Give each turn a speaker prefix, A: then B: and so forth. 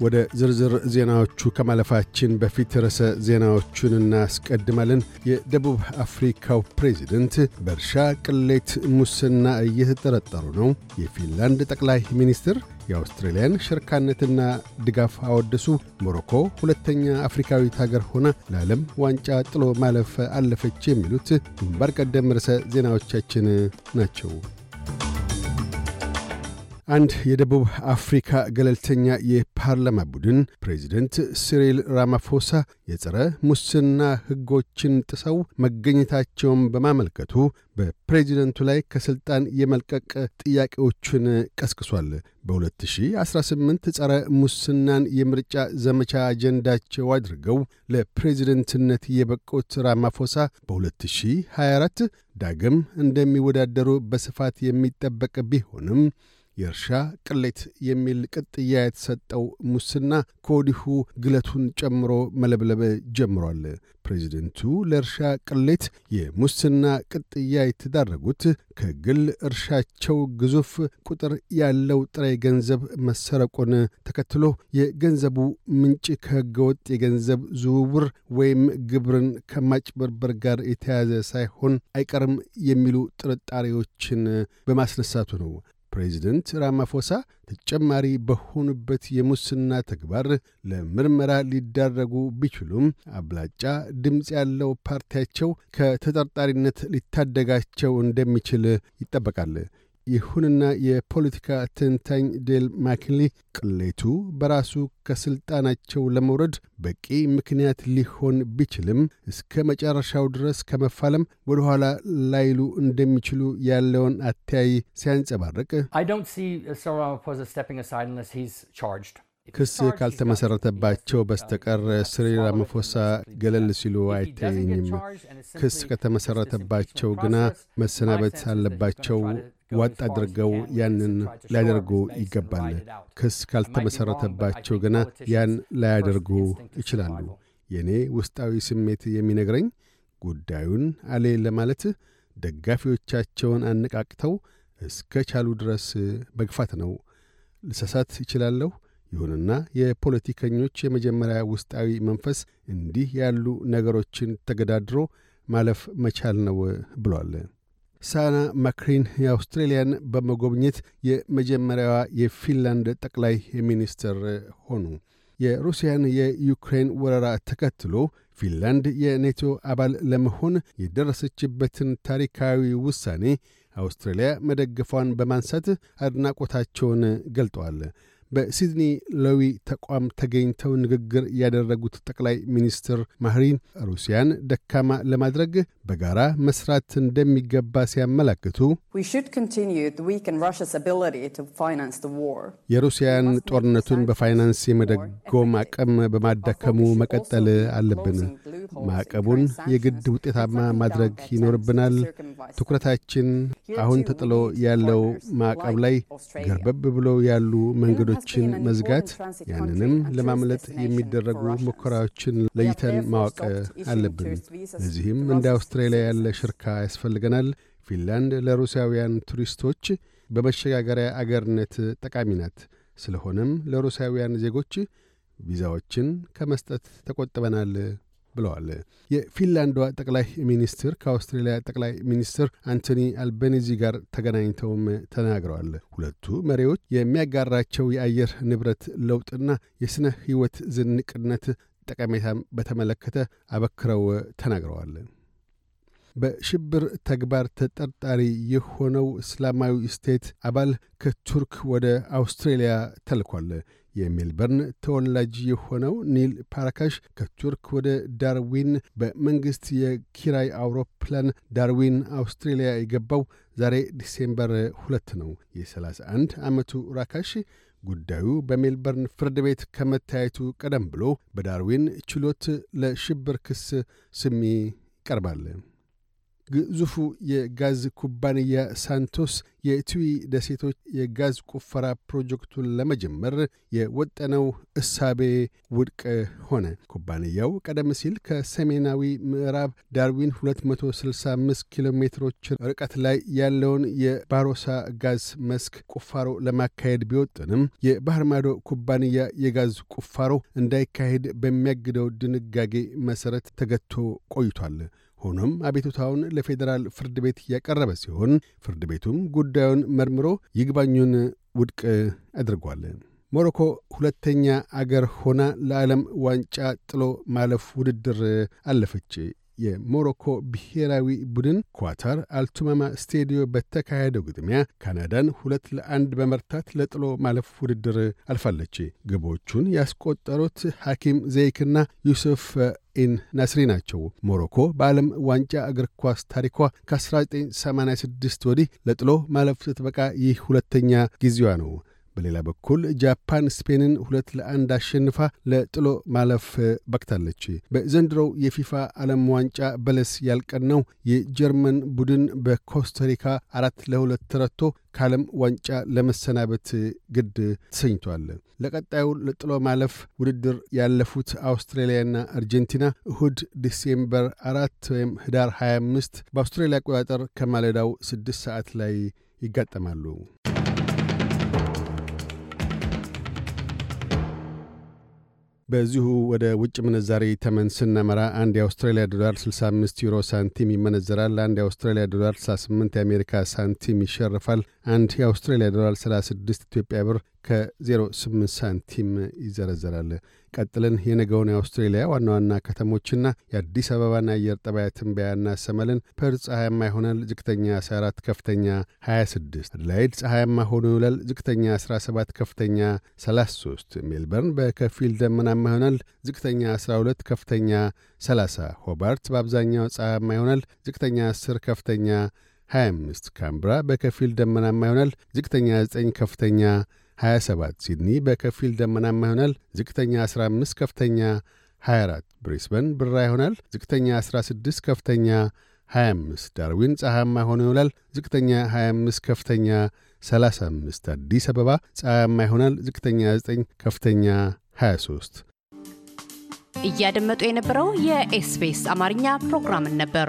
A: ወደ ዝርዝር ዜናዎቹ ከማለፋችን በፊት ርዕሰ ዜናዎቹን እናስቀድማለን። የደቡብ አፍሪካው ፕሬዚደንት በእርሻ ቅሌት ሙስና እየተጠረጠሩ ነው። የፊንላንድ ጠቅላይ ሚኒስትር የአውስትራሊያን ሽርካነትና ድጋፍ አወደሱ። ሞሮኮ ሁለተኛ አፍሪካዊት ሀገር ሆና ለዓለም ዋንጫ ጥሎ ማለፍ አለፈች። የሚሉት ግንባር ቀደም ርዕሰ ዜናዎቻችን ናቸው። አንድ የደቡብ አፍሪካ ገለልተኛ የፓርላማ ቡድን ፕሬዚደንት ሲሪል ራማፎሳ የጸረ ሙስና ሕጎችን ጥሰው መገኘታቸውን በማመልከቱ በፕሬዚደንቱ ላይ ከሥልጣን የመልቀቅ ጥያቄዎቹን ቀስቅሷል። በ2018 ጸረ ሙስናን የምርጫ ዘመቻ አጀንዳቸው አድርገው ለፕሬዚደንትነት የበቁት ራማፎሳ በ2024 ዳግም እንደሚወዳደሩ በስፋት የሚጠበቅ ቢሆንም የእርሻ ቅሌት የሚል ቅጥያ የተሰጠው ሙስና ከወዲሁ ግለቱን ጨምሮ መለብለብ ጀምሯል። ፕሬዚደንቱ ለእርሻ ቅሌት የሙስና ቅጥያ የተዳረጉት ከግል እርሻቸው ግዙፍ ቁጥር ያለው ጥሬ ገንዘብ መሰረቁን ተከትሎ የገንዘቡ ምንጭ ከሕገወጥ የገንዘብ ዝውውር ወይም ግብርን ከማጭበርበር ጋር የተያዘ ሳይሆን አይቀርም የሚሉ ጥርጣሬዎችን በማስነሳቱ ነው። ፕሬዚደንት ራማፎሳ ተጨማሪ በሆኑበት የሙስና ተግባር ለምርመራ ሊዳረጉ ቢችሉም አብላጫ ድምፅ ያለው ፓርቲያቸው ከተጠርጣሪነት ሊታደጋቸው እንደሚችል ይጠበቃል። ይሁንና የፖለቲካ ትንታኝ ዴል ማክሊ ቅሌቱ በራሱ ከሥልጣናቸው ለመውረድ በቂ ምክንያት ሊሆን ቢችልም እስከ መጨረሻው ድረስ ከመፋለም ወደ ኋላ ላይሉ እንደሚችሉ ያለውን አተያይ ሲያንጸባርቅ ክስ ካልተመሠረተባቸው በስተቀር ሲሪል ራማፎሳ ገለል ሲሉ አይታየኝም። ክስ ከተመሠረተባቸው ግና መሰናበት አለባቸው። ዋጥ አድርገው ያንን ሊያደርጉ ይገባል። ክስ ካልተመሠረተባቸው ግና ያን ላያደርጉ ይችላሉ። የእኔ ውስጣዊ ስሜት የሚነግረኝ ጉዳዩን አሌ ለማለት ደጋፊዎቻቸውን አነቃቅተው እስከ ቻሉ ድረስ መግፋት ነው። ልሰሳት ይችላለሁ። ይሁንና የፖለቲከኞች የመጀመሪያ ውስጣዊ መንፈስ እንዲህ ያሉ ነገሮችን ተገዳድሮ ማለፍ መቻል ነው ብሏል። ሳና ማሪን የአውስትሬልያን በመጎብኘት የመጀመሪያዋ የፊንላንድ ጠቅላይ ሚኒስትር ሆኑ። የሩሲያን የዩክሬን ወረራ ተከትሎ ፊንላንድ የኔቶ አባል ለመሆን የደረሰችበትን ታሪካዊ ውሳኔ አውስትራሊያ መደገፏን በማንሳት አድናቆታቸውን ገልጠዋል። በሲድኒ ሎዊ ተቋም ተገኝተው ንግግር ያደረጉት ጠቅላይ ሚኒስትር ማህሪን ሩሲያን ደካማ ለማድረግ በጋራ መስራት እንደሚገባ ሲያመላክቱ የሩሲያን ጦርነቱን በፋይናንስ የመደጎም አቅም በማዳከሙ መቀጠል አለብን። ማዕቀቡን የግድ ውጤታማ ማድረግ ይኖርብናል። ትኩረታችን አሁን ተጥሎ ያለው ማዕቀብ ላይ ገርበብ ብሎ ያሉ መንገዶችን መዝጋት፣ ያንንም ለማምለጥ የሚደረጉ ሙከራዎችን ለይተን ማወቅ አለብን። ለዚህም እንደ አውስትራሊያ ያለ ሽርካ ያስፈልገናል። ፊንላንድ ለሩሲያውያን ቱሪስቶች በመሸጋገሪያ አገርነት ጠቃሚ ናት። ስለሆነም ለሩሲያውያን ዜጎች ቪዛዎችን ከመስጠት ተቆጥበናል ብለዋል። የፊንላንዷ ጠቅላይ ሚኒስትር ከአውስትሬልያ ጠቅላይ ሚኒስትር አንቶኒ አልቤኒዚ ጋር ተገናኝተውም ተናግረዋል። ሁለቱ መሪዎች የሚያጋራቸው የአየር ንብረት ለውጥና የሥነ ሕይወት ዝንቅነት ጠቀሜታም በተመለከተ አበክረው ተናግረዋል። በሽብር ተግባር ተጠርጣሪ የሆነው እስላማዊ ስቴት አባል ከቱርክ ወደ አውስትሬልያ ተልኳል። የሜልበርን ተወላጅ የሆነው ኒል ፕራካሽ ከቱርክ ወደ ዳርዊን በመንግሥት የኪራይ አውሮፕላን ዳርዊን አውስትሬልያ የገባው ዛሬ ዲሴምበር ሁለት ነው። የ31 ዓመቱ ፕራካሽ ጉዳዩ በሜልበርን ፍርድ ቤት ከመታየቱ ቀደም ብሎ በዳርዊን ችሎት ለሽብር ክስ ሰሚ ይቀርባል። ግዙፉ የጋዝ ኩባንያ ሳንቶስ የቲዊ ደሴቶች የጋዝ ቁፈራ ፕሮጀክቱን ለመጀመር የወጠነው እሳቤ ውድቅ ሆነ። ኩባንያው ቀደም ሲል ከሰሜናዊ ምዕራብ ዳርዊን 265 ኪሎ ሜትሮች ርቀት ላይ ያለውን የባሮሳ ጋዝ መስክ ቁፋሮ ለማካሄድ ቢወጥንም የባህር ማዶ ኩባንያ የጋዝ ቁፋሮ እንዳይካሄድ በሚያግደው ድንጋጌ መሠረት ተገቶ ቆይቷል። ሆኖም አቤቱታውን ለፌዴራል ፍርድ ቤት ያቀረበ ሲሆን ፍርድ ቤቱም ጉዳዩን መርምሮ ይግባኙን ውድቅ አድርጓል። ሞሮኮ ሁለተኛ አገር ሆና ለዓለም ዋንጫ ጥሎ ማለፍ ውድድር አለፈች። የሞሮኮ ብሔራዊ ቡድን ኳታር አልቱማማ ስቴዲየም በተካሄደው ግጥሚያ ካናዳን ሁለት ለአንድ በመርታት ለጥሎ ማለፍ ውድድር አልፋለች። ግቦቹን ያስቆጠሩት ሐኪም ዘይክና ዩሱፍ ኢን ናስሪ ናቸው። ሞሮኮ በዓለም ዋንጫ እግር ኳስ ታሪኳ ከ1986 ወዲህ ለጥሎ ማለፍ ስትበቃ ይህ ሁለተኛ ጊዜዋ ነው። በሌላ በኩል ጃፓን ስፔንን ሁለት ለአንድ አሸንፋ ለጥሎ ማለፍ በቅታለች። በዘንድሮው የፊፋ ዓለም ዋንጫ በለስ ያልቀናው የጀርመን ቡድን በኮስታሪካ አራት ለሁለት ተረቶ ከዓለም ዋንጫ ለመሰናበት ግድ ተሰኝቷል። ለቀጣዩ ለጥሎ ማለፍ ውድድር ያለፉት አውስትራሊያና አርጀንቲና እሁድ ዲሴምበር አራት ወይም ህዳር 25 በአውስትራሊያ አቆጣጠር ከማለዳው ስድስት ሰዓት ላይ ይጋጠማሉ። በዚሁ ወደ ውጭ ምንዛሪ ተመን ስናመራ አንድ የአውስትራሊያ ዶላር 65 ዩሮ ሳንቲም ይመነዘራል። አንድ የአውስትራሊያ ዶላር 68 የአሜሪካ ሳንቲም ይሸርፋል። አንድ የአውስትራሊያ ዶላር 36 ኢትዮጵያ ብር ከ08 ሳንቲም ይዘረዘራል። ቀጥለን የነገውን የአውስትሬሊያ ዋና ዋና ከተሞችና የአዲስ አበባን አየር ጠባይ ትንበያ እናሰማለን። ፐርዝ ፀሐያማ ይሆናል። ዝቅተኛ 14፣ ከፍተኛ 26። አድላይድ ፀሐያማ ሆኖ ይውላል። ዝቅተኛ 17፣ ከፍተኛ 33። ሜልበርን በከፊል ደመናማ ይሆናል። ዝቅተኛ 12፣ ከፍተኛ 30። ሆባርት በአብዛኛው ፀሐያማ ይሆናል። ዝቅተኛ 10፣ ከፍተኛ 25። ካንብራ በከፊል ደመናማ ይሆናል። ዝቅተኛ 9፣ ከፍተኛ 27 ሲድኒ በከፊል ደመናማ ይሆናል። ዝቅተኛ 15 ከፍተኛ 24 ብሪስበን ብራ ይሆናል። ዝቅተኛ 16 ከፍተኛ 25 ዳርዊን ፀሐያማ ሆኖ ይውላል። ዝቅተኛ 25 ከፍተኛ 35 አዲስ አበባ ፀሐያማ ይሆናል። ዝቅተኛ 9 ከፍተኛ 23
B: እያደመጡ የነበረው የ SBS አማርኛ ፕሮግራምን ነበር።